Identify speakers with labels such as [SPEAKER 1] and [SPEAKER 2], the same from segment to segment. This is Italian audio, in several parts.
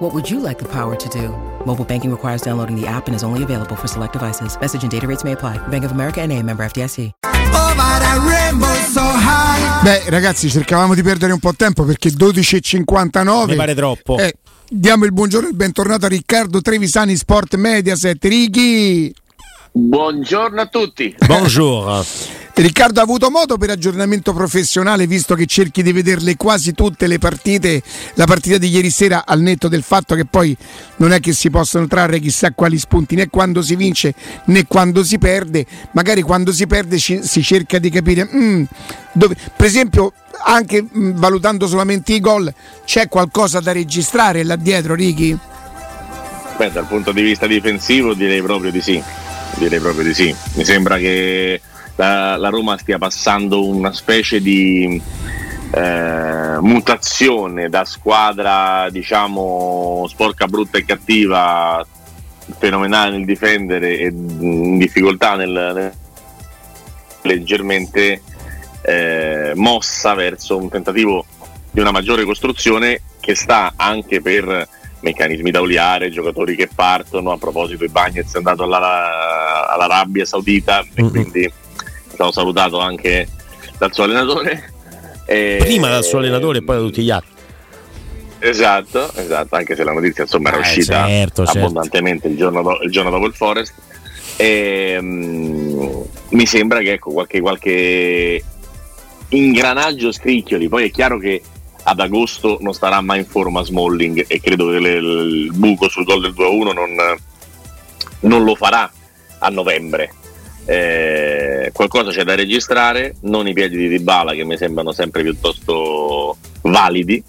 [SPEAKER 1] What would you like the power to do? Mobile banking requires downloading the app and is only available for select devices. Message and data rates may apply. Bank of America and a member FDIC.
[SPEAKER 2] Beh, ragazzi, cercavamo di perdere un po' tempo perché 12.59.
[SPEAKER 3] Mi pare troppo.
[SPEAKER 2] Eh, diamo il buongiorno e il bentornato a Riccardo Trevisani Sport Mediaset. Righi!
[SPEAKER 4] Buongiorno a tutti.
[SPEAKER 3] Bonjour.
[SPEAKER 2] Riccardo ha avuto modo per aggiornamento professionale, visto che cerchi di vederle quasi tutte le partite, la partita di ieri sera al netto del fatto che poi non è che si possono trarre chissà quali spunti né quando si vince né quando si perde, magari quando si perde ci, si cerca di capire, mm, dove, per esempio anche mm, valutando solamente i gol, c'è qualcosa da registrare là dietro, Ricky?
[SPEAKER 4] Beh, dal punto di vista difensivo direi proprio di sì, direi proprio di sì. Mi sembra che la, la Roma stia passando una specie di eh, mutazione da squadra diciamo sporca, brutta e cattiva, fenomenale nel difendere e in difficoltà nel, nel leggermente eh, mossa verso un tentativo di una maggiore costruzione che sta anche per meccanismi da oliare, giocatori che partono. A proposito, Bagnez è andato alla, all'Arabia Saudita e quindi è stato salutato anche dal suo allenatore. E,
[SPEAKER 3] Prima dal suo allenatore e poi da tutti gli altri.
[SPEAKER 4] Esatto, esatto, anche se la notizia insomma era
[SPEAKER 3] Eh,
[SPEAKER 4] uscita
[SPEAKER 3] certo, certo.
[SPEAKER 4] abbondantemente il giorno, do- il giorno dopo il Forest. E, mm, mi sembra che ecco, qualche, qualche ingranaggio scricchioli. Poi è chiaro che ad agosto non starà mai in forma Smalling e credo che le- il buco sul gol del 2-1 non, non lo farà a novembre. Eh, qualcosa c'è da registrare, non i piedi di Dybala che mi sembrano sempre piuttosto validi.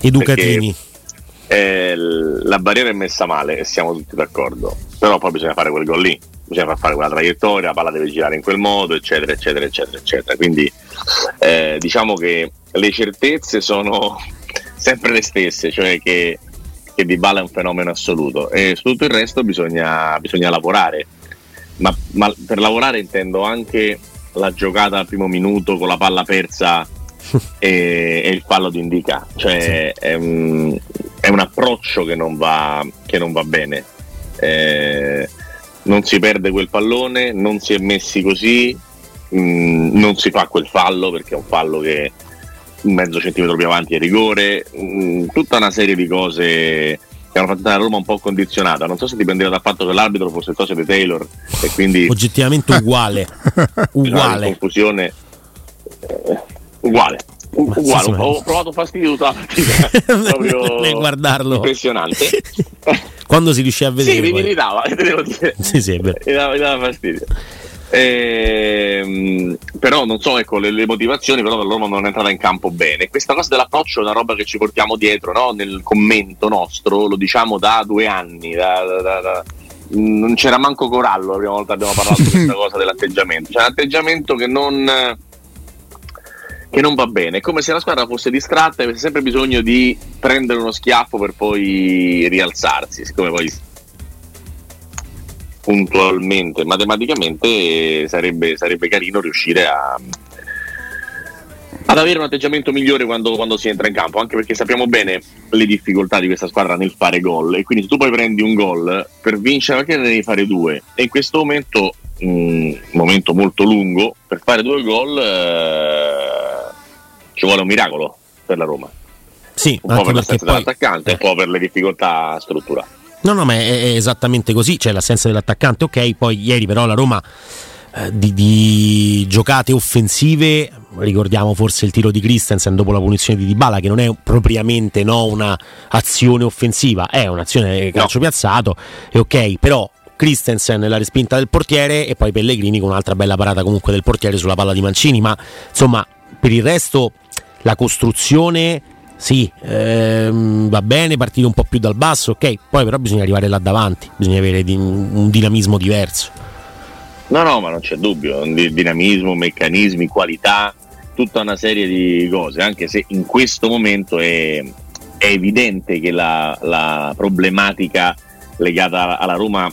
[SPEAKER 3] Educatini.
[SPEAKER 4] Eh, l- la barriera è messa male e siamo tutti d'accordo, però poi bisogna fare quel gol lì, bisogna far fare quella traiettoria, la palla deve girare in quel modo, eccetera, eccetera, eccetera, eccetera. Quindi eh, diciamo che le certezze sono sempre le stesse, cioè che, che Dybala è un fenomeno assoluto. E su tutto il resto bisogna, bisogna lavorare, ma, ma per lavorare intendo anche la giocata al primo minuto con la palla persa e, e il fallo di indica, cioè è, un, è un approccio che non va, che non va bene. Eh, non si perde quel pallone, non si è messi così, mh, non si fa quel fallo perché è un fallo che un mezzo centimetro più avanti è rigore, mh, tutta una serie di cose che hanno fatto la Roma un po' condizionata. Non so se dipendeva dal fatto che l'arbitro fosse il socio di Taylor e quindi
[SPEAKER 3] Oggettivamente uguale. uguale.
[SPEAKER 4] confusione eh, uguale.
[SPEAKER 3] Ma
[SPEAKER 4] uguale.
[SPEAKER 3] sì,
[SPEAKER 4] ho provato fastidio tutta la partita proprio
[SPEAKER 3] Nel guardarlo.
[SPEAKER 4] impressionante
[SPEAKER 3] Quando si riuscì a vedere.
[SPEAKER 4] sì mi irritava devo dire
[SPEAKER 3] Sì, sì,
[SPEAKER 4] mi dava fastidio Ehm, però non so ecco le, le motivazioni però la Roma non è entrata in campo bene questa cosa dell'approccio è una roba che ci portiamo dietro no? nel commento nostro lo diciamo da due anni da- da- da- non c'era manco Corallo la prima volta abbiamo parlato di questa cosa dell'atteggiamento c'è un atteggiamento che non che non va bene, è come se la squadra fosse distratta e avesse sempre bisogno di prendere uno schiaffo per poi rialzarsi, siccome poi puntualmente, matematicamente sarebbe, sarebbe carino riuscire a, ad avere un atteggiamento migliore quando, quando si entra in campo, anche perché sappiamo bene le difficoltà di questa squadra nel fare gol. E quindi se tu poi prendi un gol per vincere perché ne devi fare due? E in questo momento un momento molto lungo per fare due gol eh, ci vuole un miracolo per la Roma.
[SPEAKER 3] Sì,
[SPEAKER 4] un po'
[SPEAKER 3] anche
[SPEAKER 4] per
[SPEAKER 3] perché
[SPEAKER 4] l'assenza
[SPEAKER 3] poi.
[SPEAKER 4] dell'attaccante un po' per le difficoltà strutturali
[SPEAKER 3] No, no, ma è, è esattamente così. C'è l'assenza dell'attaccante, ok. Poi ieri, però, la Roma eh, di, di giocate offensive. Ricordiamo forse il tiro di Christensen dopo la punizione di Dybala, che non è propriamente no, una azione offensiva, è un'azione calcio piazzato. E ok, però Christensen la respinta del portiere e poi Pellegrini con un'altra bella parata comunque del portiere sulla palla di Mancini. Ma insomma, per il resto, la costruzione sì, ehm, va bene partire un po' più dal basso, ok, poi però bisogna arrivare là davanti, bisogna avere un dinamismo diverso.
[SPEAKER 4] No, no, ma non c'è dubbio, dinamismo, meccanismi, qualità, tutta una serie di cose, anche se in questo momento è, è evidente che la, la, problematica legata alla Roma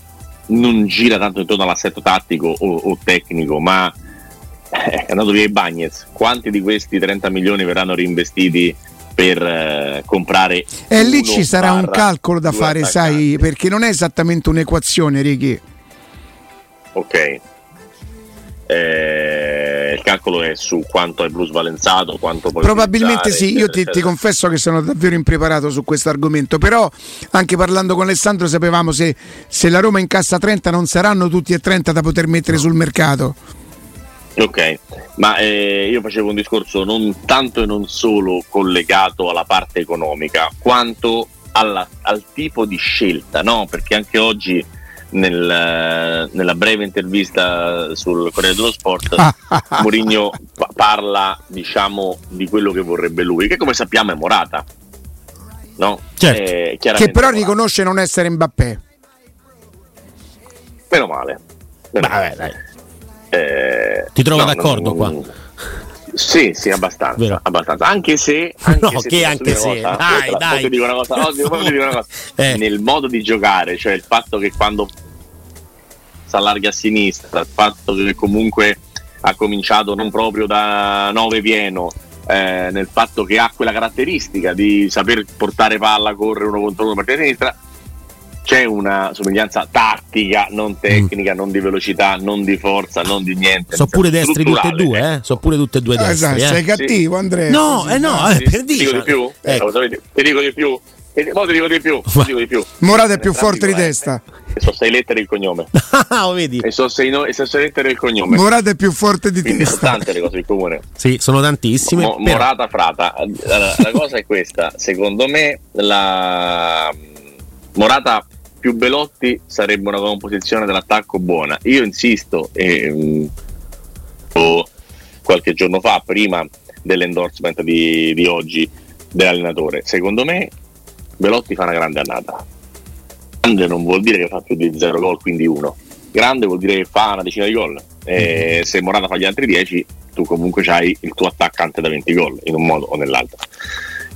[SPEAKER 4] non gira tanto intorno all'assetto tattico o, o tecnico, ma è andato via i Bagnets. Quanti di questi 30 milioni verranno reinvestiti per eh, comprare? E
[SPEAKER 2] lì ci sarà un calcolo da fare, sai, perché non è esattamente un'equazione, Righi
[SPEAKER 4] ok. Eh, il calcolo è su quanto è Bruce Valenzato, quanto poi
[SPEAKER 2] Probabilmente sì, io ti, ti, confesso che sono davvero impreparato su questo argomento, però anche parlando con Alessandro sapevamo se, se la Roma incassa 30 non saranno tutti e 30 da poter mettere sul mercato.
[SPEAKER 4] Ok, ma eh, io facevo un discorso non tanto e non solo collegato alla parte economica, quanto alla, al tipo di scelta, no? Perché anche oggi nel, nella breve intervista sul Corriere dello Sport Mourinho pa- parla diciamo di quello che vorrebbe lui che come sappiamo è Morata no?
[SPEAKER 2] Certo. Eh, che però riconosce non essere Mbappé
[SPEAKER 4] meno male, meno
[SPEAKER 3] Vabbè, male. Eh, ti trovo no, d'accordo non, qua
[SPEAKER 4] sì, sì, abbastanza, abbastanza. Anche se, anche
[SPEAKER 3] no, se che anche se, cosa, dai, dai.
[SPEAKER 4] Ti dico una cosa, no, dico una cosa. Eh. nel modo di giocare, cioè il fatto che quando si allarga a sinistra, il fatto che comunque ha cominciato non proprio da 9 pieno, eh, nel fatto che ha quella caratteristica di saper portare palla, correre uno contro uno per sinistra, c'è una somiglianza tattica, non tecnica, mm. non di velocità, non di forza, non di niente.
[SPEAKER 3] Sono pure destri tutte e due, eh? Sono pure tutte e due destri. Esatto,
[SPEAKER 2] eh? sei cattivo, sì. Andrea.
[SPEAKER 3] No, eh no, eh, per
[SPEAKER 4] dire. Ti dico di più? Eh. Eh, ti dico di più. Mo ti dico di più, ti dico di più.
[SPEAKER 2] Morata è più forte di testa.
[SPEAKER 4] E sono sei lettere il cognome.
[SPEAKER 3] Ah, vedi?
[SPEAKER 4] E sono sei, no, e sono sei lettere il cognome.
[SPEAKER 2] Morata è più forte di
[SPEAKER 4] Quindi
[SPEAKER 2] testa.
[SPEAKER 4] Sono tante le cose in comune.
[SPEAKER 3] Sì, sono tantissime. Mo,
[SPEAKER 4] però... Morata frata. La, la cosa è questa. Secondo me la Morata più Belotti sarebbe una composizione dell'attacco buona. Io insisto, e, um, qualche giorno fa, prima dell'endorsement di, di oggi dell'allenatore, secondo me Velotti fa una grande annata. Grande non vuol dire che fa più di 0 gol, quindi 1. Grande vuol dire che fa una decina di gol. E se Morata fa gli altri 10, tu comunque hai il tuo attaccante da 20 gol, in un modo o nell'altro.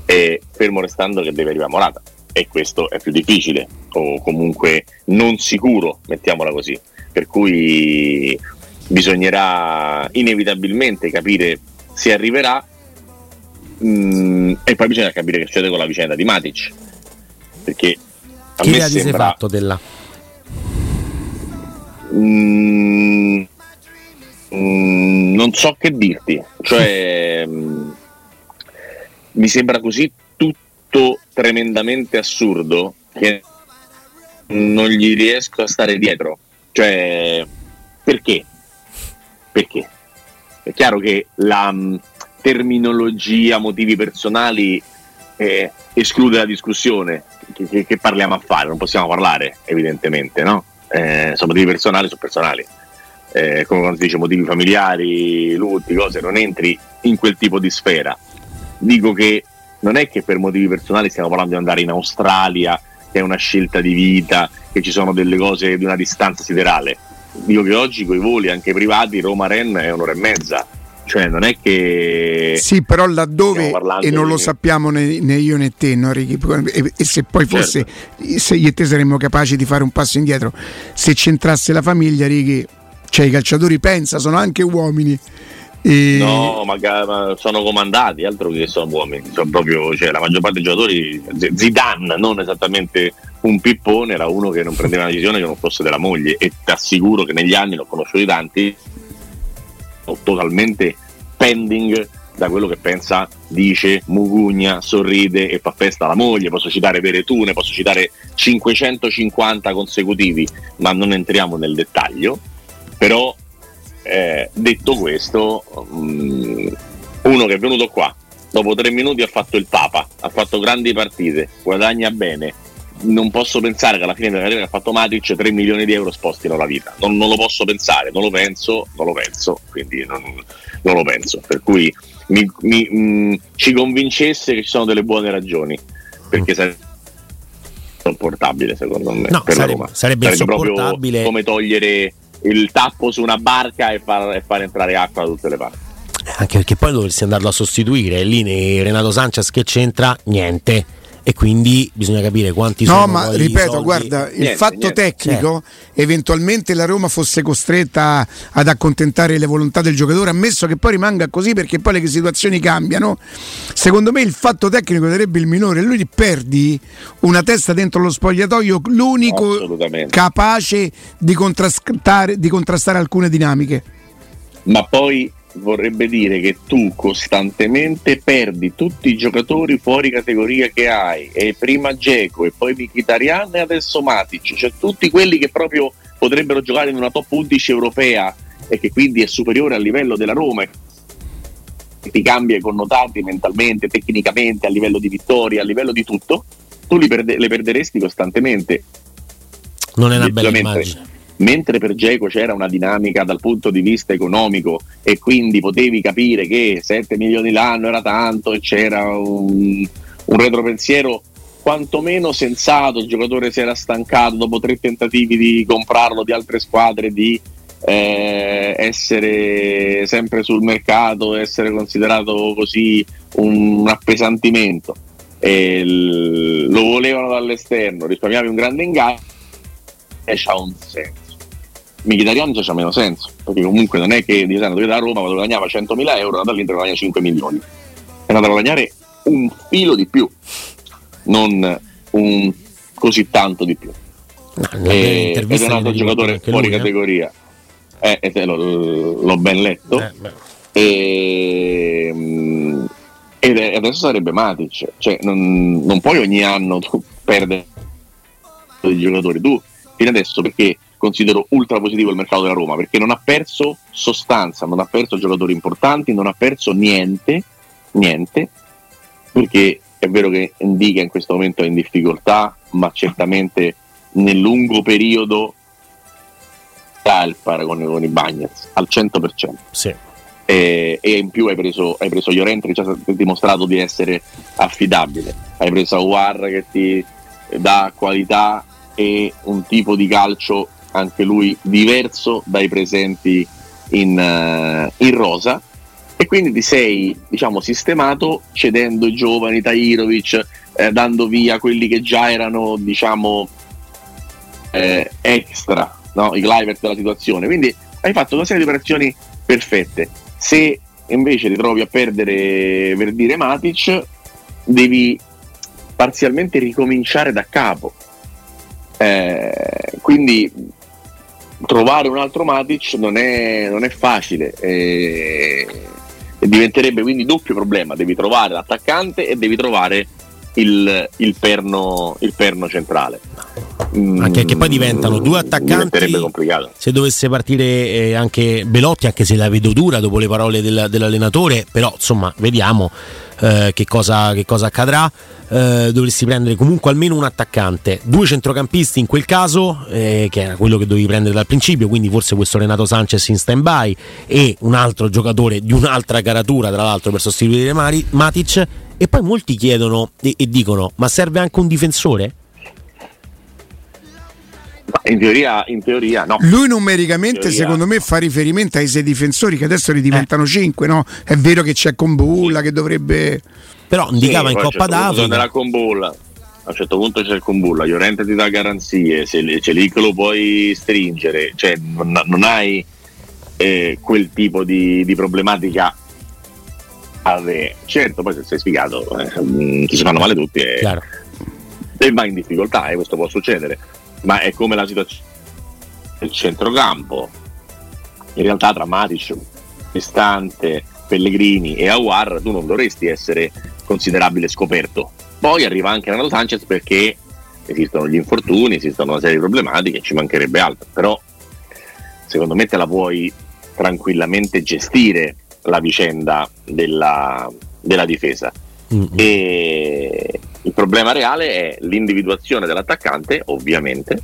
[SPEAKER 4] E fermo restando che deve arrivare Morata. E questo è più difficile, o comunque non sicuro, mettiamola così. Per cui bisognerà inevitabilmente capire se arriverà mh, mm, e poi bisogna capire che succede con la vicenda di Matic perché a
[SPEAKER 3] che
[SPEAKER 4] me
[SPEAKER 3] sembra... fatto della?
[SPEAKER 4] Mm, mm, non so che dirti, cioè mm, mi sembra così tutto tremendamente assurdo che non gli riesco a stare dietro. Cioè, perché? Perché? È chiaro che la mm, terminologia, motivi personali eh, esclude la discussione, che, che, che, parliamo a fare? Non possiamo parlare, evidentemente, no? Eh, sono motivi personali, sono personali. Eh, come quando si dice motivi familiari, lutti, cose, non entri in quel tipo di sfera. Dico che non è che per motivi personali stiamo parlando di andare in Australia, che è una scelta di vita, che ci sono delle cose di una distanza siderale. Dico che oggi con i voli anche privati Roma-Ren è un'ora e mezza cioè non è che
[SPEAKER 2] sì però laddove e non di... lo sappiamo né, né, io né te no, Ricky? E, e, se poi fosse certo. se io e te saremmo capaci di fare un passo indietro se c'entrasse la famiglia Ricky cioè i calciatori pensa sono anche uomini
[SPEAKER 4] e... No, ma sono comandati, altro che sono uomini. Sono proprio, cioè, la maggior parte dei giocatori, Zidane, non esattamente un pippone, era uno che non prendeva una decisione che non fosse della moglie. E ti assicuro che negli anni, l'ho conosciuto tanti, totalmente pending da quello che pensa, dice, mugugna, sorride e fa festa alla moglie. Posso citare Veretune, posso citare 550 consecutivi, ma non entriamo nel dettaglio. Però, eh, detto questo, um, uno che è venuto qua, dopo tre minuti ha fatto il Papa, ha fatto grandi partite, guadagna bene, non posso pensare che alla fine della carriera che ha fatto Matic 3 milioni di euro spostino la vita. Non, non, lo posso pensare, non lo penso, non lo penso, quindi non, non lo penso. Per cui mi, mi, mh, mm, ci convincesse che ci sono delle buone ragioni, perché mm. sarebbe insopportabile secondo me.
[SPEAKER 3] No,
[SPEAKER 4] per
[SPEAKER 3] sarebbe, sarebbe, sarebbe insopportabile.
[SPEAKER 4] come togliere il tappo su una barca e far, e far entrare acqua da tutte le parti.
[SPEAKER 3] Anche perché poi dovresti andarlo a sostituire, lì Renato Sanchez che c'entra? Niente e quindi bisogna capire quanti
[SPEAKER 2] no,
[SPEAKER 3] sono.
[SPEAKER 2] No, ma ripeto, guarda, il fatto niente. tecnico, certo. eventualmente la Roma fosse costretta ad accontentare le volontà del giocatore, ammesso che poi rimanga così perché poi le situazioni cambiano. Secondo me il fatto tecnico sarebbe il minore, lui perdi una testa dentro lo spogliatoio, l'unico capace di contrastare, di contrastare alcune dinamiche.
[SPEAKER 4] Ma poi vorrebbe dire che tu costantemente perdi tutti i giocatori fuori categoria che hai e prima Geco e poi Mkhitaryan e adesso Matic. Cioè tutti quelli che proprio potrebbero giocare in una top 11 europea e che quindi è superiore al livello della Roma e ti cambia i connotati mentalmente, tecnicamente, a livello di vittoria, a livello di tutto tu li perde- le perderesti costantemente.
[SPEAKER 3] Non è una bella immagine
[SPEAKER 4] mentre per Geco c'era una dinamica dal punto di vista economico e quindi potevi capire che 7 milioni l'anno era tanto e c'era un, un retropensiero quantomeno sensato, il giocatore si era stancato dopo tre tentativi di comprarlo di altre squadre, di eh, essere sempre sul mercato, essere considerato così un, un appesantimento. L- lo volevano dall'esterno, risparmiavi un grande ingaggio e c'ha un senso. Mkhitaryan c'ha meno senso, perché comunque non è che dice andato da Roma quando guadagnava 100.000 euro, andato all'Inter guadagna 5 milioni. È andato a guadagnare un filo di più, non un così tanto di più.
[SPEAKER 3] No, e, ed
[SPEAKER 4] è un altro giocatore fuori lui, eh. categoria. Eh, eh, l'ho, l'ho, ben letto. Eh, e, mm, ed adesso sarebbe Matic. Cioè, non, non puoi ogni anno perdere dei giocatori. Tu fino adesso perché considero ultra positivo il mercato della Roma perché non ha perso sostanza, non ha perso giocatori importanti, non ha perso niente, niente, perché è vero che Indica in questo momento è in difficoltà, ma certamente nel lungo periodo ha il paragone con i Bagnets al 100%.
[SPEAKER 3] Sì.
[SPEAKER 4] E, e, in più hai preso, hai preso Llorente che ci ha dimostrato di essere affidabile, hai preso Aguar che ti dà qualità e un tipo di calcio anche lui diverso dai presenti in, uh, in rosa. E quindi ti sei diciamo sistemato cedendo i giovani Tairovic eh, dando via quelli che già erano diciamo eh, extra no? i Clivert della situazione. Quindi hai fatto una serie di operazioni perfette. Se invece ti trovi a perdere per dire Matic devi parzialmente ricominciare da capo. Eh, quindi trovare un altro Matic non è, non è facile e, e, diventerebbe quindi doppio problema, devi trovare l'attaccante e devi trovare il, il, perno, il perno, centrale.
[SPEAKER 3] Anche che poi diventano due attaccanti. Se dovesse partire eh, anche Belotti, anche se la vedo dura dopo le parole del, dell'allenatore, però insomma vediamo eh, che, cosa, che cosa accadrà eh, dovresti prendere comunque almeno un attaccante, due centrocampisti in quel caso, eh, che era quello che dovevi prendere dal principio, quindi forse questo Renato Sanchez in stand by e un altro giocatore di un'altra caratura, tra l'altro per sostituire Mari, Matic. E poi molti chiedono e, e dicono: ma serve anche un difensore?
[SPEAKER 4] In teoria, in teoria, no.
[SPEAKER 2] Lui numericamente, teoria, secondo me, fa riferimento ai sei difensori che adesso ne diventano eh. cinque. No? È vero che c'è Combulla che dovrebbe
[SPEAKER 3] però indicava sì, in Coppa certo d'Africa
[SPEAKER 4] nella Combulla a un certo punto c'è il Combulla Llorente ti dà garanzie se c'è lì che lo puoi stringere cioè non, non hai eh, quel tipo di, di problematica Ave. certo poi se sei sfigato eh, ti si fanno male tutti e, e vai in difficoltà e eh, questo può succedere ma è come la situazione del centrocampo in realtà tra Matic Istante Pellegrini e Awar tu non dovresti essere considerabile scoperto. Poi arriva anche Renato Sanchez perché esistono gli infortuni, esistono una serie di problematiche, ci mancherebbe altro, però secondo me te la puoi tranquillamente gestire la vicenda della, della difesa. Mm-hmm. E il problema reale è l'individuazione dell'attaccante, ovviamente,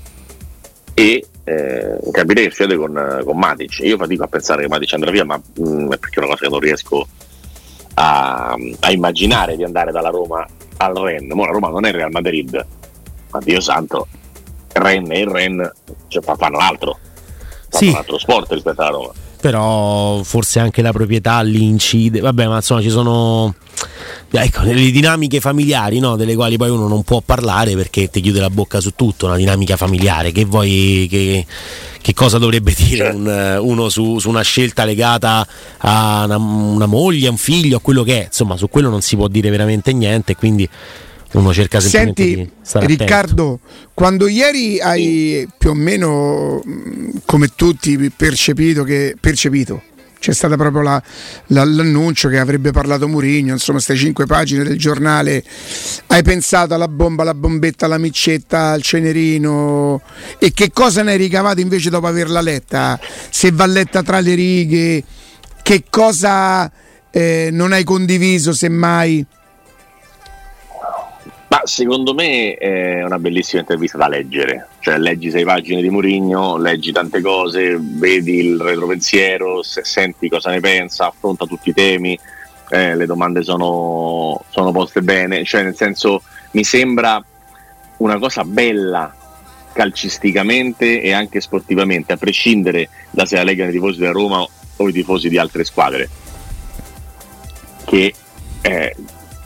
[SPEAKER 4] e eh, capire che succede con, con Matic. Io fatico a pensare che Matic andrà via, ma mh, mm, è perché è una cosa che non riesco a a, immaginare di andare dalla Roma al Ren. Ora Roma non è il Real Madrid, ma Dio santo, Ren e il Ren cioè, fanno altro.
[SPEAKER 3] sì.
[SPEAKER 4] un altro sport rispetto alla Roma.
[SPEAKER 3] Però forse anche la proprietà lì incide. Vabbè, ma insomma ci sono ecco, le dinamiche familiari no? delle quali poi uno non può parlare perché ti chiude la bocca su tutto, una dinamica familiare. Che vuoi che, che cosa dovrebbe dire certo. un, uno su, su, una scelta legata a una, una moglie, a un figlio, a quello che è? Insomma, su quello non si può dire veramente niente. Quindi uno cerca semplicemente
[SPEAKER 2] Senti,
[SPEAKER 3] di stare
[SPEAKER 2] Riccardo,
[SPEAKER 3] attento.
[SPEAKER 2] quando ieri hai più o meno come tutti percepito che percepito c'è stato proprio la, la, l'annuncio che avrebbe parlato Murigno, insomma, queste cinque pagine del giornale. Hai pensato alla bomba, alla bombetta, alla micetta, al cenerino e che cosa ne hai ricavato invece dopo averla letta? Se va letta tra le righe, che cosa eh, non hai condiviso semmai?
[SPEAKER 4] Ma secondo me è una bellissima intervista da leggere, cioè leggi sei pagine di Murigno, leggi tante cose, vedi il retropensiero, senti cosa ne pensa, affronta tutti i temi, eh, le domande sono, sono poste bene, cioè nel senso mi sembra una cosa bella calcisticamente e anche sportivamente, a prescindere da se la Lega i tifosi della Roma o i tifosi di altre squadre. Che eh,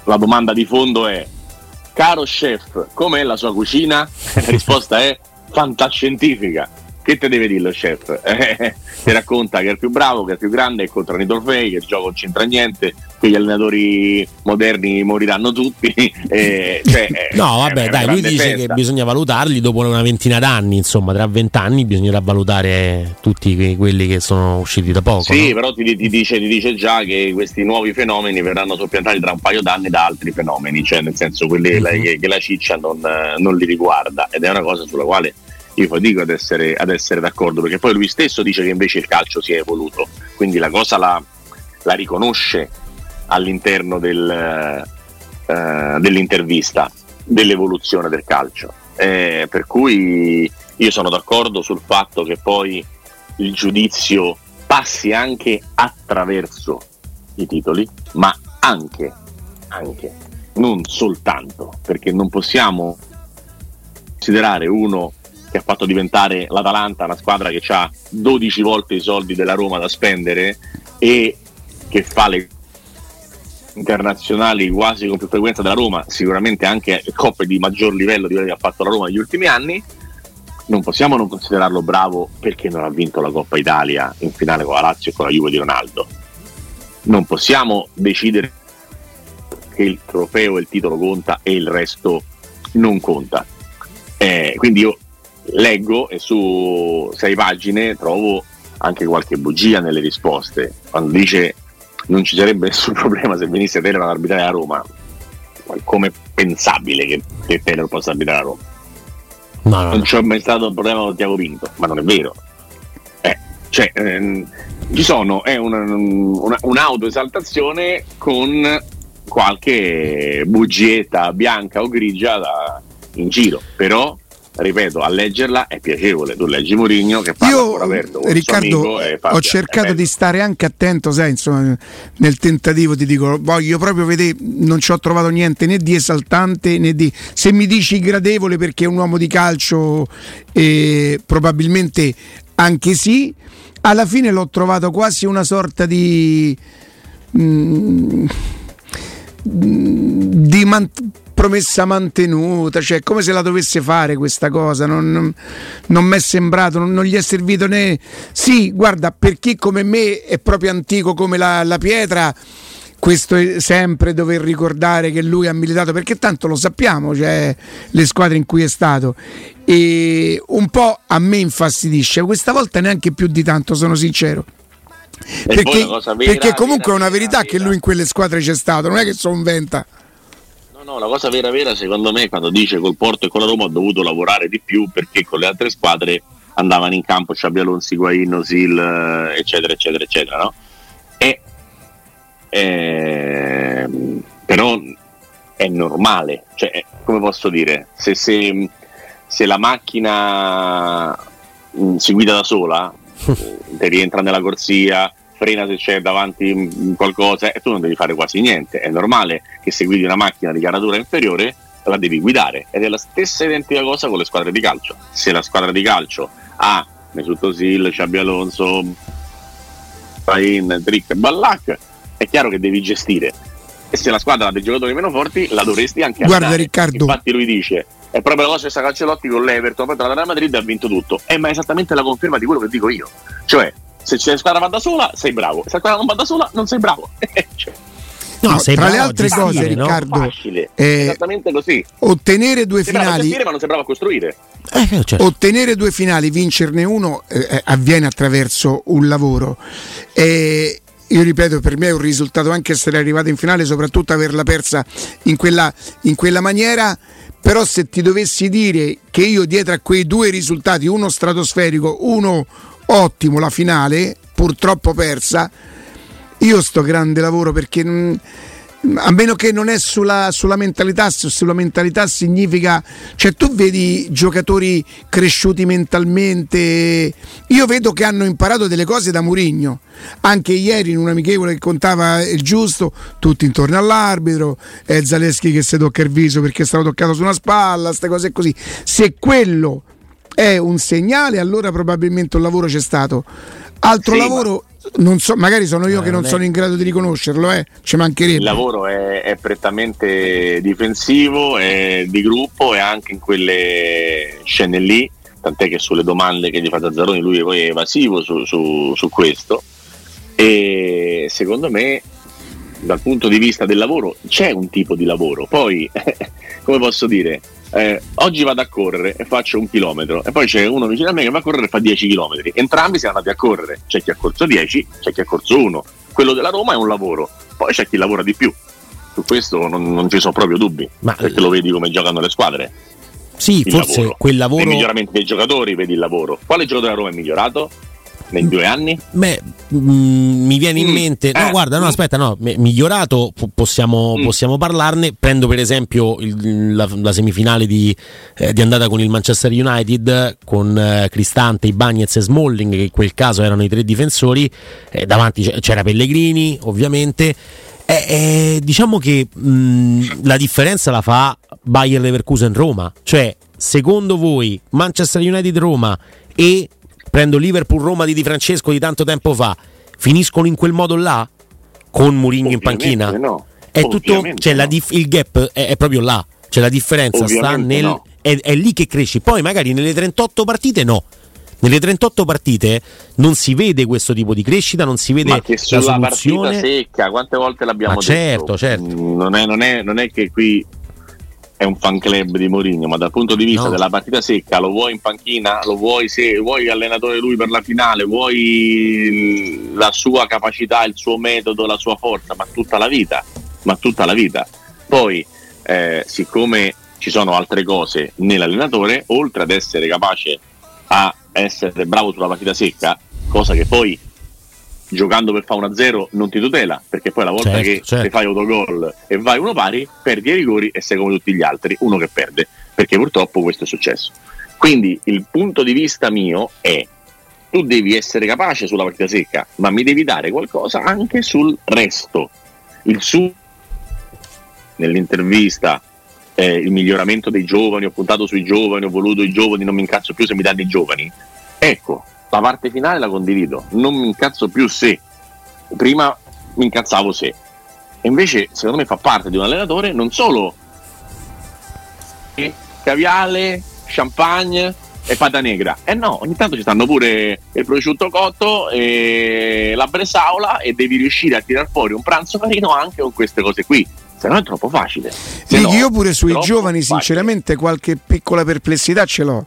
[SPEAKER 4] la domanda di fondo è Caro chef, com'è la sua cucina? La risposta è fantascientifica. Che te deve dire lo chef? Eh, ti racconta che è il più bravo, che è il più grande, che controlla i trofei, che il gioco non c'entra niente, che gli allenatori moderni moriranno tutti. Eh, cioè,
[SPEAKER 3] no, vabbè, dai, lui dice festa. che bisogna valutarli dopo una ventina d'anni, insomma, tra vent'anni bisognerà valutare tutti quelli che sono usciti da poco.
[SPEAKER 4] Sì,
[SPEAKER 3] no?
[SPEAKER 4] però ti, ti, dice, ti, dice, già che questi nuovi fenomeni verranno soppiantati tra un paio d'anni da altri fenomeni, cioè nel senso quelli mm-hmm. che, che, la ciccia non, non li riguarda ed è una cosa sulla quale io fatico ad essere, ad essere, d'accordo perché poi lui stesso dice che invece il calcio si è evoluto quindi la cosa la, la riconosce all'interno del, uh, dell'intervista dell'evoluzione del calcio. Eh, per cui io sono d'accordo sul fatto che poi il giudizio passi anche attraverso i titoli ma anche, anche non soltanto perché non possiamo considerare uno che ha fatto diventare l'Atalanta una squadra che ha 12 volte i soldi della Roma da spendere e che fa le internazionali quasi con più frequenza della Roma, sicuramente anche coppe di maggior livello di quello che ha fatto la Roma negli ultimi anni, non possiamo non considerarlo bravo perché non ha vinto la Coppa Italia in finale con la Lazio e con la Juve di Ronaldo. Non possiamo decidere che il trofeo e il titolo conta e il resto non conta. Eh, quindi io leggo e su sei pagine trovo anche qualche bugia nelle risposte. Quando dice non ci sarebbe nessun problema se venisse Taylor ad arbitrare a Roma, come pensabile che, che Taylor possa arbitrare a Roma? No, no, non c'è mai stato un problema con Tiago Pinto, ma non è vero. Eh, cioè, ehm, ci sono, è una, una, un'autoesaltazione con qualche bugietta bianca o grigia da, in giro, però ripeto, a leggerla è piacevole. Tu leggi Mourinho che parla
[SPEAKER 2] Io,
[SPEAKER 4] aperto
[SPEAKER 2] Riccardo, ho cercato di stare anche attento, sai, insomma, nel tentativo ti dico, voglio proprio vedere, non ci ho trovato niente né di esaltante né di... Se mi dici gradevole perché è un uomo di calcio, eh, probabilmente anche sì, alla fine l'ho trovato quasi una sorta di... Mm, di man- promessa mantenuta, cioè come se la dovesse fare questa cosa, non, non, non mi è sembrato, non, non, gli è servito né... Sì, guarda, per chi come me è proprio antico come la, la pietra, questo è sempre dover ricordare che lui ha militato perché tanto lo sappiamo, cioè le squadre in cui è stato. E un po' a me infastidisce, questa volta neanche più di tanto, sono sincero. Perché, vera, perché, comunque vera, è una verità vera, che lui in quelle squadre c'è stato, non è che sono inventa
[SPEAKER 4] no, la cosa vera vera secondo me quando dice col Porto e con la Roma ho dovuto lavorare di più perché con le altre squadre andavano in campo Xabi Alonso, Higuain, Osil, eh, eccetera, eccetera, eccetera, no? E, eh, però è normale, cioè, come posso dire, se, se, se la macchina mh, si guida da sola, ti rientra nella corsia, frena se c'è davanti qualcosa e tu non devi fare quasi niente. È normale che se guidi una macchina di caratura inferiore la devi guidare ed è la stessa identica cosa con le squadre di calcio. Se la squadra di calcio ha Mesut Özil, Xabi Alonso, Fain, Trick, Ballac, è chiaro che devi gestire. E se la squadra ha dei giocatori meno forti, la dovresti anche
[SPEAKER 2] Guarda
[SPEAKER 4] andare.
[SPEAKER 2] Riccardo.
[SPEAKER 4] Infatti lui dice, è proprio la cosa che sta Cancelotti con l'Everton, poi tra la Real Madrid ha vinto tutto. È ma è esattamente la conferma di quello che dico io. Cioè, se c'è la squadra va da sola, sei bravo. Se la squadra non va da sola, non sei bravo. cioè,
[SPEAKER 2] No,
[SPEAKER 3] sei
[SPEAKER 2] tra le altre cose,
[SPEAKER 3] no?
[SPEAKER 2] Riccardo,
[SPEAKER 4] facile.
[SPEAKER 2] eh,
[SPEAKER 4] esattamente così.
[SPEAKER 2] ottenere due
[SPEAKER 4] Sei
[SPEAKER 2] finali
[SPEAKER 4] gestire, ma non sei bravo a costruire.
[SPEAKER 3] Eh, certo.
[SPEAKER 2] ottenere due finali, vincerne uno eh, eh, avviene attraverso un lavoro. E io ripeto, per me è un risultato anche essere arrivato in finale, soprattutto averla persa in quella, in quella maniera. Però se ti dovessi dire che io dietro a quei due risultati, uno stratosferico, uno ottimo, la finale, purtroppo persa, io sto grande lavoro perché a meno che non è sulla, sulla mentalità, sulla mentalità significa, cioè tu vedi giocatori cresciuti mentalmente, io vedo che hanno imparato delle cose da Murigno, anche ieri in un amichevole che contava il giusto, tutti intorno all'arbitro, e Zaleschi che si tocca il viso perché è stato toccato su una spalla, queste cose così, se quello è un segnale allora probabilmente un lavoro c'è stato, altro
[SPEAKER 4] Sì, ma-
[SPEAKER 2] lavoro... Non so, magari sono io
[SPEAKER 3] Eh,
[SPEAKER 2] che non
[SPEAKER 3] è-
[SPEAKER 2] sono in grado di riconoscerlo, eh, ci mancherebbe.
[SPEAKER 4] Il lavoro è, è prettamente difensivo, è di gruppo e anche in quelle scene lì, tant'è che sulle domande che gli fa Zazzaroni lui poi è evasivo su, su- su questo. E secondo me, dal punto di vista del lavoro, c'è un tipo di lavoro. Poi, come posso dire, eh, oggi vado a correre e faccio un chilometro e poi c'è uno vicino a me che va a correre e fa 10 chilometri. Entrambi siamo andati a correre, c'è chi ha corso 10, c'è chi ha corso 1. Quello della Roma è un lavoro, poi c'è chi lavora di più. Su questo non, non ci sono proprio dubbi,
[SPEAKER 3] Ma-
[SPEAKER 4] perché lo vedi come giocano le squadre.
[SPEAKER 3] Sì,
[SPEAKER 4] Il
[SPEAKER 3] forse
[SPEAKER 4] lavoro.
[SPEAKER 3] quel lavoro.
[SPEAKER 4] miglioramenti dei giocatori vedi il lavoro. Quale giocatore della Roma è migliorato nei due anni?
[SPEAKER 3] Beh, mm, mi viene in
[SPEAKER 4] Mm.
[SPEAKER 3] mente, no,
[SPEAKER 4] Eh.
[SPEAKER 3] guarda, no, aspetta, no, mi- migliorato po- possiamo,
[SPEAKER 4] Mm.
[SPEAKER 3] possiamo parlarne. Prendo per esempio il- la, la semifinale di, eh, di andata con il Manchester United con eh, Cristante, Ibagnez e Smalling, che in quel caso erano i tre difensori. Eh, davanti c'era Pellegrini, ovviamente. Diciamo che mh, la differenza la fa Bayer Leverkusen Roma, cioè secondo voi Manchester United Roma e prendo Liverpool Roma di Di Francesco di tanto tempo fa, finiscono in quel modo là con Mourinho in panchina?
[SPEAKER 4] no.
[SPEAKER 3] È tutto, cioè la
[SPEAKER 4] no.
[SPEAKER 3] dif- il gap è, è proprio là, cioè la differenza sta nel
[SPEAKER 4] no.
[SPEAKER 3] è, è lì che cresci. Poi magari nelle 38 partite no. Nelle 38 partite non si vede questo tipo di crescita, non si vede
[SPEAKER 4] Ma che
[SPEAKER 3] la
[SPEAKER 4] sulla partita secca, quante volte l'abbiamo
[SPEAKER 3] Ma
[SPEAKER 4] detto?
[SPEAKER 3] certo, certo.
[SPEAKER 4] Non è, non è- non è che qui è un fan club di Mourinho, ma dal punto di vista
[SPEAKER 3] No.
[SPEAKER 4] della partita secca, lo vuoi in panchina, lo vuoi se vuoi allenatore lui per la finale, vuoi la sua capacità, il suo metodo, la sua forza, ma tutta la vita, ma tutta la vita. Poi, eh, siccome ci sono altre cose nell'allenatore, oltre ad essere capace a essere bravo sulla partita secca, cosa che poi giocando per fare 1-0 non ti tutela, perché poi la volta
[SPEAKER 3] Certo,
[SPEAKER 4] che
[SPEAKER 3] certo.
[SPEAKER 4] fai autogol e vai uno pari, perdi i rigori e sei come tutti gli altri, uno che perde, perché purtroppo questo è successo. Quindi il punto di vista mio è tu devi essere capace sulla partita secca, ma mi devi dare qualcosa anche sul resto. Il su nell'intervista eh, il miglioramento dei giovani, ho puntato sui giovani, ho voluto i giovani, non mi incazzo più se mi danno i giovani. Ecco, la parte finale la condivido, non mi incazzo più se. Prima mi incazzavo se. E invece, secondo me, fa parte di un allenatore non solo caviale, champagne e pata negra. Eh no, ogni tanto ci stanno pure il prosciutto cotto e la bresaola e devi riuscire a tirar fuori un pranzo carino anche con queste cose qui. Se no è troppo facile. Se no,
[SPEAKER 2] io pure sui giovani,
[SPEAKER 4] facile.
[SPEAKER 2] sinceramente, qualche piccola perplessità ce l'ho.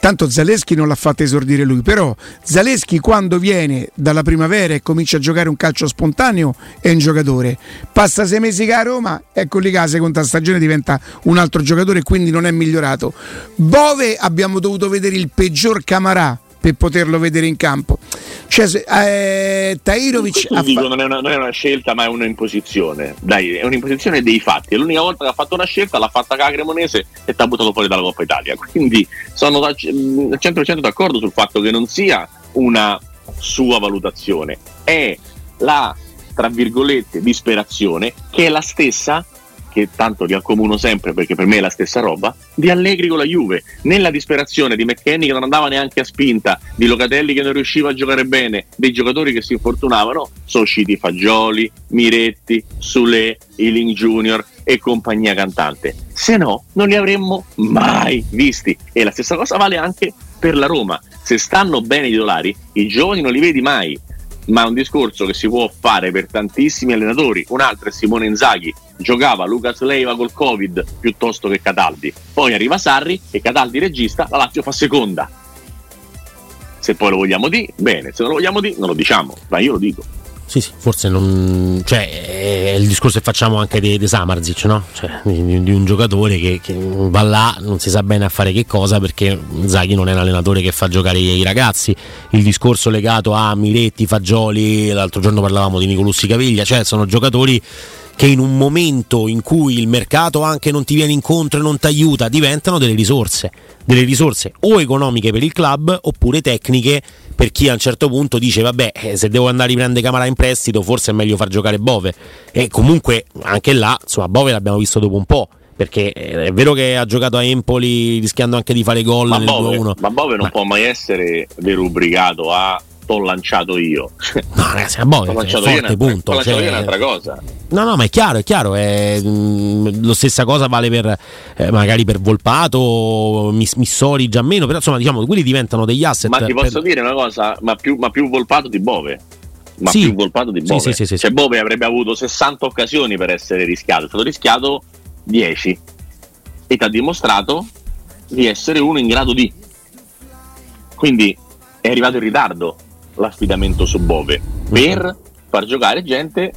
[SPEAKER 2] Tanto Zaleschi non l'ha fatta esordire lui, però Zaleschi quando viene dalla primavera e comincia a giocare un calcio spontaneo è un giocatore. Passa sei mesi che a Roma, ecco lì che la seconda stagione diventa un altro giocatore e quindi non è migliorato. Bove abbiamo dovuto vedere il peggior Camarà per poterlo vedere in campo. Cioè, eh, Tairovic
[SPEAKER 4] ti dico,
[SPEAKER 2] fa-
[SPEAKER 4] non, è una, non è una scelta, ma è un'imposizione. Dai, è un'imposizione dei fatti. È l'unica volta che ha fatto una scelta, l'ha fatta Cremonese e ti ha buttato fuori dalla Coppa Italia. Quindi sono mm, al 100% d'accordo sul fatto che non sia una sua valutazione, è la tra virgolette disperazione che è la stessa che tanto li accomuno sempre perché per me è la stessa roba, di Allegri con la Juve, nella disperazione di McKenny che non andava neanche a spinta, di Locatelli che non riusciva a giocare bene, dei giocatori che si infortunavano, sono usciti Fagioli, Miretti, Sule, Ealing Junior e compagnia cantante. Se no, non li avremmo mai visti. E la stessa cosa vale anche per la Roma. Se stanno bene i titolari, i giovani non li vedi mai ma è un discorso che si può fare per tantissimi allenatori. Un altro è Simone Inzaghi, giocava Lucas Leiva col Covid piuttosto che Cataldi. Poi arriva Sarri e Cataldi regista, la Lazio fa seconda. Se poi lo vogliamo dire, bene, se non lo vogliamo dire, non lo diciamo, ma io lo dico.
[SPEAKER 3] Sì, sì, forse non. Cioè, è il discorso che facciamo anche di, di Samarzic, no? Cioè, di, di, un giocatore che, che, va là, non si sa bene a fare che cosa perché Zaghi non è un allenatore che fa giocare i ragazzi. Il discorso legato a Miretti, Fagioli, l'altro giorno parlavamo di Nicolussi Caviglia, cioè sono giocatori che in un momento in cui il mercato anche non ti viene incontro e non ti aiuta, diventano delle risorse, delle risorse o economiche per il club oppure tecniche per chi a un certo punto dice vabbè eh, se devo andare a riprendere Camara in prestito forse è meglio far giocare Bove. E comunque anche là insomma Bove l'abbiamo visto dopo un po' perché eh, è vero che ha giocato a Empoli rischiando anche di fare gol
[SPEAKER 4] ma
[SPEAKER 3] nel
[SPEAKER 4] Bove,
[SPEAKER 3] 2-1
[SPEAKER 4] ma Bove non
[SPEAKER 3] ma...
[SPEAKER 4] può mai essere derubricato a t'ho lanciato io.
[SPEAKER 3] No, ragazzi, a Bove è forte, punto.
[SPEAKER 4] L'ho
[SPEAKER 3] cioè,
[SPEAKER 4] è un'altra cosa.
[SPEAKER 3] No, no, ma è chiaro, è chiaro. È, mh, mm, lo stessa cosa vale per eh, magari per Volpato, Miss, Missori già meno, però insomma, diciamo, quelli diventano degli asset.
[SPEAKER 4] Ma ti posso
[SPEAKER 3] per...
[SPEAKER 4] dire una cosa, ma più, ma più Volpato di Bove. Ma
[SPEAKER 3] Sì.
[SPEAKER 4] più Volpato di Bove.
[SPEAKER 3] Sì, sì, sì,
[SPEAKER 4] cioè. Bove avrebbe avuto 60 occasioni per essere rischiato, è stato rischiato 10 e ti ha dimostrato di essere uno in grado di. Quindi è arrivato in ritardo l'affidamento su Bove per far giocare gente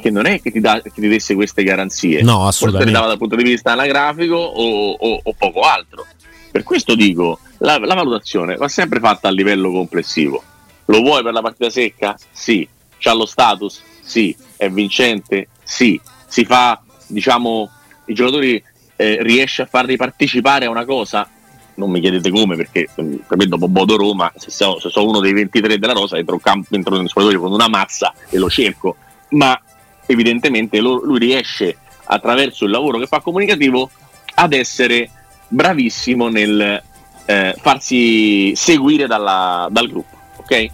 [SPEAKER 4] che non è che ti, dà, che ti desse queste garanzie.
[SPEAKER 3] No,
[SPEAKER 4] Forse
[SPEAKER 3] assolutamente.
[SPEAKER 4] le dava dal punto di vista anagrafico o, o- o poco altro. Per questo dico, la, la valutazione va sempre fatta a livello complessivo. Lo vuoi per la partita secca? Sì. C'ha lo status? Sì. È vincente? Sì. Si fa, diciamo, i giocatori eh, riesce a farli partecipare a una cosa? Non mi chiedete come, perché mm, per me dopo Bodo Roma, se sono, se sono uno dei 23 della Rosa, entro, il campo, entro nel spogliatoio con una mazza e lo cerco. Ma evidentemente lo- lui riesce attraverso il lavoro che fa comunicativo ad essere bravissimo nel eh, farsi seguire dalla- dal gruppo. Ok?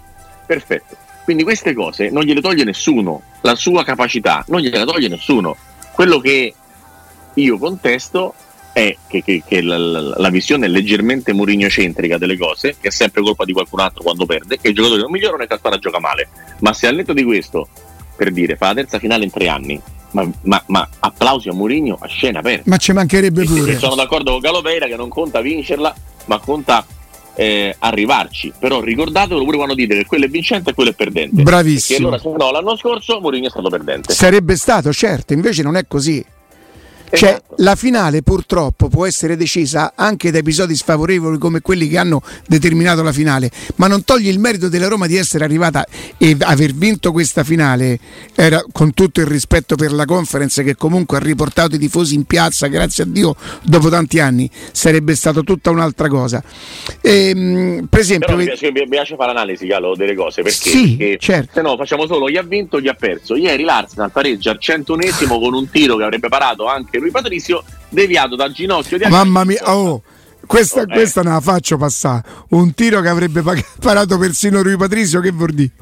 [SPEAKER 4] Perfetto. Quindi queste cose non gliele toglie nessuno, la sua capacità non gliela toglie nessuno. Quello che io contesto è che, che- che la, la- la visione leggermente Mourinho-centrica delle cose, che è sempre colpa di qualcun altro quando perde, che i giocatori non migliorano e Cattara gioca male. Ma se al netto di questo, per dire, fa la terza finale in tre anni, ma, ma- ma applausi a Mourinho a scena aperta.
[SPEAKER 2] Ma ci mancherebbe
[SPEAKER 4] E
[SPEAKER 2] pure.
[SPEAKER 4] sono d'accordo con Galopeira che non conta vincerla, ma conta eh, arrivarci. Però ricordatelo pure quando dite che quello è vincente e quello è perdente. Perché
[SPEAKER 2] Bravissimo.
[SPEAKER 4] allora, se no, l'anno scorso Mourinho è stato perdente.
[SPEAKER 2] Sarebbe stato, certo, invece non è così. Cioè,
[SPEAKER 4] Esatto.
[SPEAKER 2] la finale purtroppo può essere decisa anche da episodi sfavorevoli come quelli che hanno determinato la finale, ma non toglie il merito della Roma di essere arrivata e aver vinto questa finale, era con tutto il rispetto per la conference che comunque ha riportato i tifosi in piazza, grazie a Dio, dopo tanti anni, sarebbe stato tutta un'altra cosa. Ehm, per esempio,
[SPEAKER 4] Però mi piace, mi piace fare l'analisi, Galo, delle cose perché,
[SPEAKER 2] Sì,
[SPEAKER 4] perché
[SPEAKER 2] certo.
[SPEAKER 4] se no facciamo solo chi ha vinto, chi ha perso. Ieri l'Arsenal pareggia al 101esimo con un tiro che avrebbe parato anche lui Patrizio, deviato dal ginocchio di
[SPEAKER 2] Mamma mia, oh, questa,
[SPEAKER 4] Oh, eh.
[SPEAKER 2] questa non la faccio passare. Un tiro che avrebbe parato persino Rui Patrizio, che vuol dire?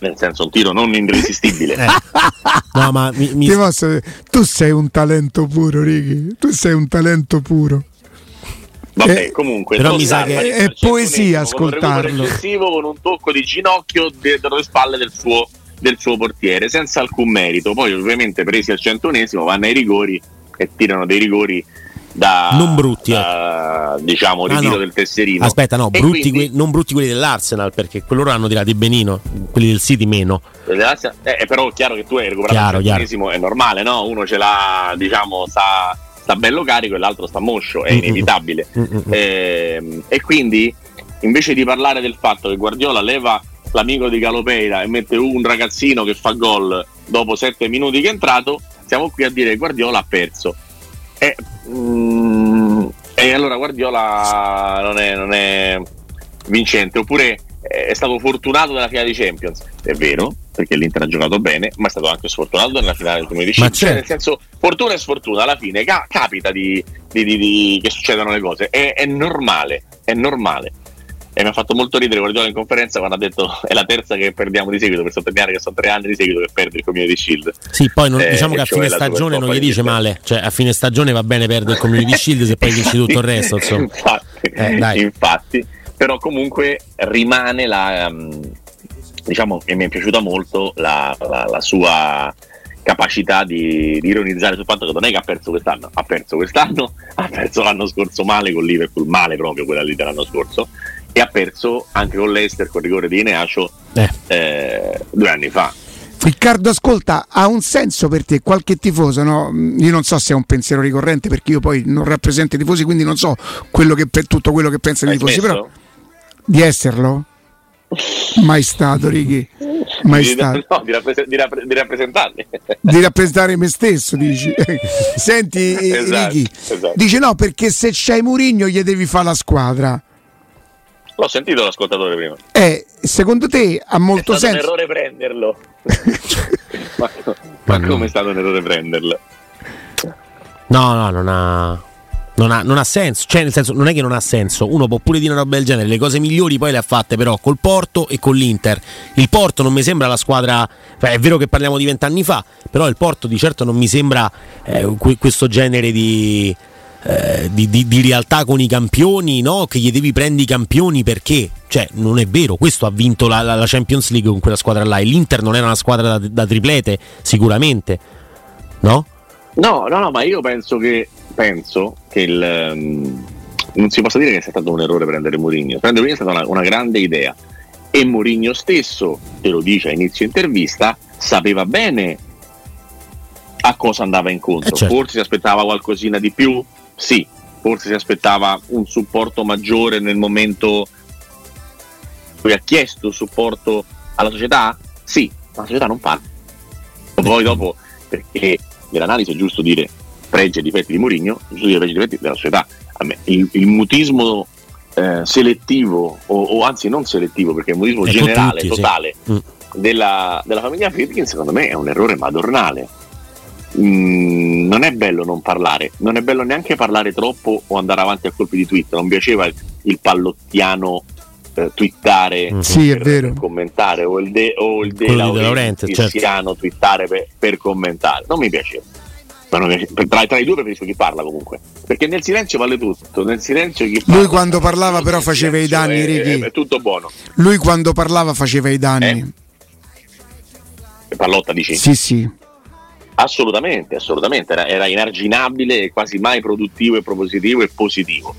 [SPEAKER 4] Nel senso, un tiro non irresistibile.
[SPEAKER 3] Eh. No, ma mi, mi-
[SPEAKER 2] posso tu sei un talento puro, Righi. Tu sei un talento puro.
[SPEAKER 4] Vabbè,
[SPEAKER 2] Eh,
[SPEAKER 4] comunque,
[SPEAKER 3] però mi sa che
[SPEAKER 2] è poesia
[SPEAKER 4] 101esimo con un
[SPEAKER 2] ascoltarlo.
[SPEAKER 4] con un tocco di ginocchio dietro le spalle del suo, del suo portiere, senza alcun merito. Poi, ovviamente, presi al 101esimo, vanno ai rigori e tirano dei rigori da
[SPEAKER 3] Non brutti,
[SPEAKER 4] da, diciamo
[SPEAKER 3] Ah,
[SPEAKER 4] ritiro
[SPEAKER 3] no.
[SPEAKER 4] del tesserino.
[SPEAKER 3] Aspetta, no, brutti
[SPEAKER 4] quindi-
[SPEAKER 3] que- non brutti quelli dell'Arsenal perché loro hanno tirati benino, quelli del City meno.
[SPEAKER 4] Eh, però è chiaro che tu hai recuperato il centesimo, è normale, no? Uno ce l'ha, diciamo, sta, sta bello carico e l'altro sta moscio, è
[SPEAKER 3] Mm, mm,
[SPEAKER 4] inevitabile.
[SPEAKER 3] mm, mm, mm.
[SPEAKER 4] Ehm, e quindi, invece di parlare del fatto che Guardiola leva l'amico di Galopeira e mette un ragazzino che fa gol dopo sette minuti che è entrato, siamo qui a dire Guardiola ha perso. E, mm, e allora Guardiola non è, non è vincente, oppure è stato fortunato nella finale di Champions. È vero, perché l'Inter ha giocato bene, ma è stato anche sfortunato nella finale del 2015. Cioè, nel senso, fortuna e sfortuna, alla fine ca- capita di, di, di, che succedano le cose, è, è normale, è normale e mi ha fatto molto ridere Guardiola in conferenza quando ha detto è la terza che perdiamo di seguito per sottolineare che sono tre anni di seguito che perde il Community Shield.
[SPEAKER 3] Sì poi non, eh, diciamo che a fine stagione non gli dice male cioè a fine stagione va bene perdere il Community Shield se poi vinci tutto il resto insomma.
[SPEAKER 4] infatti, eh, infatti. Però comunque rimane la um, diciamo che mi è piaciuta molto la, la, la sua capacità di, di, ironizzare sul fatto che non è che ha perso quest'anno, ha perso quest'anno, ha perso l'anno scorso male con Liverpool, male proprio quella lì dell'anno scorso, e ha perso anche con l'Ester con rigore di Ineacio eh. eh, due anni fa.
[SPEAKER 2] Riccardo, ascolta, ha un senso per te qualche tifoso? No? Io non so se è un pensiero ricorrente perché io poi non rappresento i tifosi, quindi non so quello che, tutto quello che pensano i tifosi, però di esserlo? Mai stato, Righi. Mai
[SPEAKER 4] di,
[SPEAKER 2] stato.
[SPEAKER 4] No, di, rappres- di, rappres- di, rappresentarmi.
[SPEAKER 2] Di rappresentare me stesso, dici. Senti, esatto, Righi, esatto. dice no, perché se c'hai Murigno gli devi fare la squadra.
[SPEAKER 4] L'ho sentito l'ascoltatore prima.
[SPEAKER 2] Eh, secondo te ha molto
[SPEAKER 4] è
[SPEAKER 2] senso?
[SPEAKER 4] È un errore prenderlo. ma, ma, ma come è stato un errore prenderlo?
[SPEAKER 3] No, no, non ha, non ha, non ha, senso. Cioè, nel senso, non è che non ha senso. Uno può pure dire una roba del genere. Le cose migliori poi le ha fatte, però, col Porto e con l'Inter. Il Porto non mi sembra la squadra. Beh, è vero che parliamo di vent'anni fa, però il Porto di certo non mi sembra eh, questo genere di eh, di, di, di, realtà con i campioni, no? che gli devi prendere i campioni perché, cioè, non è vero. Questo ha vinto la, la, Champions League con quella squadra là. E l'Inter non era una squadra da, da, triplete, sicuramente, no?
[SPEAKER 4] No, no, no, ma io penso che, penso che il, um, non si possa dire che sia stato un errore prendere Mourinho. Prendere Mourinho è stata una, una grande idea. E Mourinho stesso, te lo dice a inizio intervista, sapeva bene a cosa andava incontro. Eh certo. Forse si aspettava qualcosina di più, sì, forse si aspettava un supporto maggiore nel momento cui ha chiesto supporto alla società? Sì, ma la società non parla. Poi dopo, perché nell'analisi è giusto dire pregi e difetti di Mourinho, è giusto dire pregi e difetti della società. Il, il mutismo eh, selettivo, o, o, anzi non selettivo, perché il mutismo ecco generale, tutti, totale, sì. Mm. della, della famiglia Friedkin, secondo me è un errore madornale Mm, non è bello non parlare, non è bello neanche parlare troppo o andare avanti a colpi di tweet. Non piaceva il, il pallottiano eh, twittare
[SPEAKER 2] mm. sì, per, per,
[SPEAKER 4] commentare o il De, o il de Laurenti certo. twittare per, per, commentare. Non mi piaceva. Non mi piaceva. Tra, tra, i due preferisco chi parla comunque. Perché nel silenzio vale tutto. Nel silenzio chi
[SPEAKER 2] parla, Lui quando parlava però faceva i danni, è,
[SPEAKER 4] Ricky. È, è, tutto buono.
[SPEAKER 2] Lui quando parlava faceva i danni.
[SPEAKER 4] Eh? Pallotta dici?
[SPEAKER 2] Sì, sì.
[SPEAKER 4] Assolutamente, assolutamente, era, era inarginabile e quasi mai produttivo e propositivo e positivo.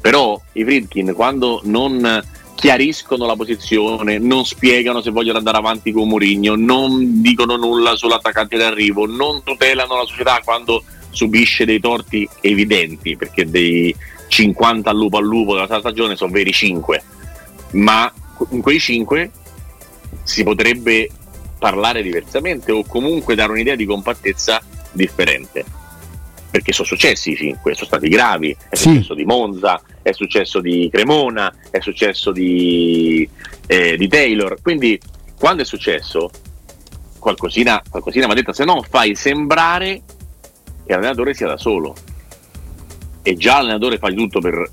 [SPEAKER 4] Però i Friedkin quando non chiariscono la posizione, non spiegano se vogliono andare avanti con Mourinho, non dicono nulla sull'attaccante d'arrivo, non tutelano la società quando subisce dei torti evidenti, perché dei 50 al lupo al lupo della stagione sono veri 5, ma in quei 5 si potrebbe parlare diversamente o comunque dare un'idea di compattezza differente. Perché sono successi i 5, sono stati gravi, è sì. successo di Monza, è successo di Cremona, è successo di, eh, di Taylor. Quindi quando è successo qualcosina, qualcosina mi ha detto se no fai sembrare che l'allenatore sia da solo. E già l'allenatore fa di tutto per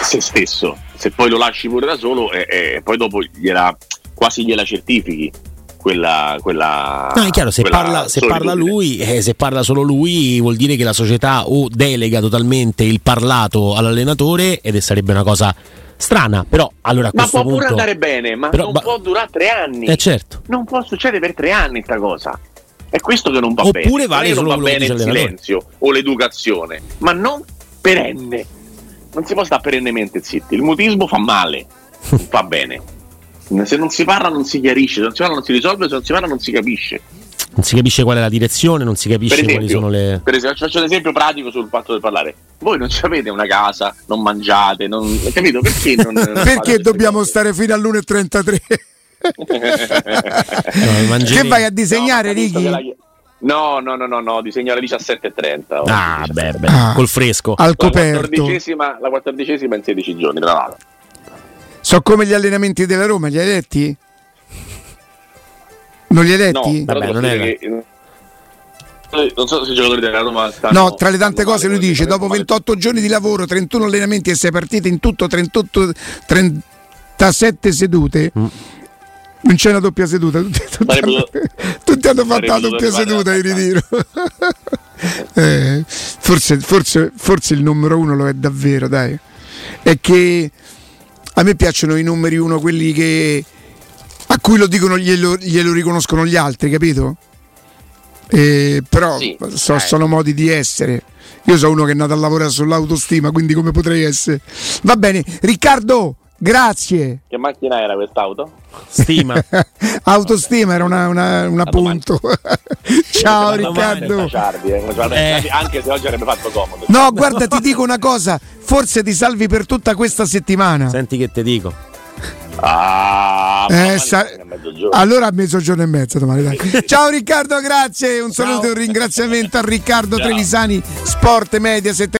[SPEAKER 4] se stesso. Se poi lo lasci pure da solo e, e poi dopo gliela, quasi gliela certifichi quella, quella
[SPEAKER 3] no, è chiaro, se, parla, se parla, lui, eh, se parla solo lui, vuol dire che la società o delega totalmente il parlato all'allenatore ed sarebbe una cosa strana, però allora
[SPEAKER 4] ma
[SPEAKER 3] può
[SPEAKER 4] punto... pure andare bene, ma però, non ba... può durare tre anni.
[SPEAKER 3] Eh certo.
[SPEAKER 4] Non può succedere per tre anni questa cosa. È questo che non va
[SPEAKER 3] Oppure
[SPEAKER 4] bene.
[SPEAKER 3] Oppure vale
[SPEAKER 4] solo
[SPEAKER 3] non
[SPEAKER 4] va bene il silenzio o l'educazione, ma non perenne. Non si può stare perennemente zitti. Il mutismo fa male, non fa bene. Se non si parla non si chiarisce, se non si parla non si risolve, se non si parla non si capisce.
[SPEAKER 3] Non si capisce qual è la direzione, non si capisce
[SPEAKER 4] esempio,
[SPEAKER 3] quali sono le.
[SPEAKER 4] Per esempio, faccio un esempio pratico sul fatto del parlare. Voi non avete una casa, non mangiate, non... capito? Perché non,
[SPEAKER 2] Perché dobbiamo cose? stare fino all'1.33? no, che vai a disegnare, no, Ricky?
[SPEAKER 4] No, no, no, no, no, disegnare 17.30.
[SPEAKER 3] Ah, beh, beh, ah, col fresco.
[SPEAKER 2] Al coperto.
[SPEAKER 4] La quattordicesima, la quattordicesima in 16 giorni, tra l'altro.
[SPEAKER 2] So come gli allenamenti della Roma, li hai letti? Non li hai letti?
[SPEAKER 4] No,
[SPEAKER 3] Vabbè, non
[SPEAKER 4] che- non so se i giocatori della Roma stanno,
[SPEAKER 2] No, tra le tante cose lui dice, dopo
[SPEAKER 4] male.
[SPEAKER 2] 28 giorni di lavoro, 31 allenamenti e 6 partite, in tutto 38, 37 sedute,
[SPEAKER 3] Mm.
[SPEAKER 2] non c'è una doppia seduta, tutti, tutti hanno, tutti hanno fatto la doppia seduta
[SPEAKER 4] arrivare
[SPEAKER 2] ritiro. Eh, forse, forse, forse il numero uno lo è davvero, dai. È che a me piacciono i numeri uno, quelli che a cui lo dicono glielo, glielo riconoscono gli altri, capito? Eh, però
[SPEAKER 4] Sì,
[SPEAKER 2] so-
[SPEAKER 4] eh.
[SPEAKER 2] sono modi di essere. Io sono uno che è nato a lavorare sull'autostima, quindi come potrei essere? Va bene, Riccardo, grazie.
[SPEAKER 4] Che macchina era quest'auto?
[SPEAKER 3] Stima.
[SPEAKER 2] Autostima era una, una, una punto. Ciao. Riccardo.
[SPEAKER 4] Eh, Ciardi,
[SPEAKER 3] Eh.
[SPEAKER 4] Anche se oggi avrebbe fatto comodo.
[SPEAKER 2] No, guarda, ti dico una cosa, forse ti salvi per tutta questa settimana.
[SPEAKER 3] Senti che te dico.
[SPEAKER 4] Ah,
[SPEAKER 2] Eh, sa-. Allora a mezzogiorno e mezzo domani. dai. Ciao Riccardo, grazie. Un saluto e un ringraziamento a Riccardo
[SPEAKER 4] Ciao.
[SPEAKER 2] Trevisani, Sport Media.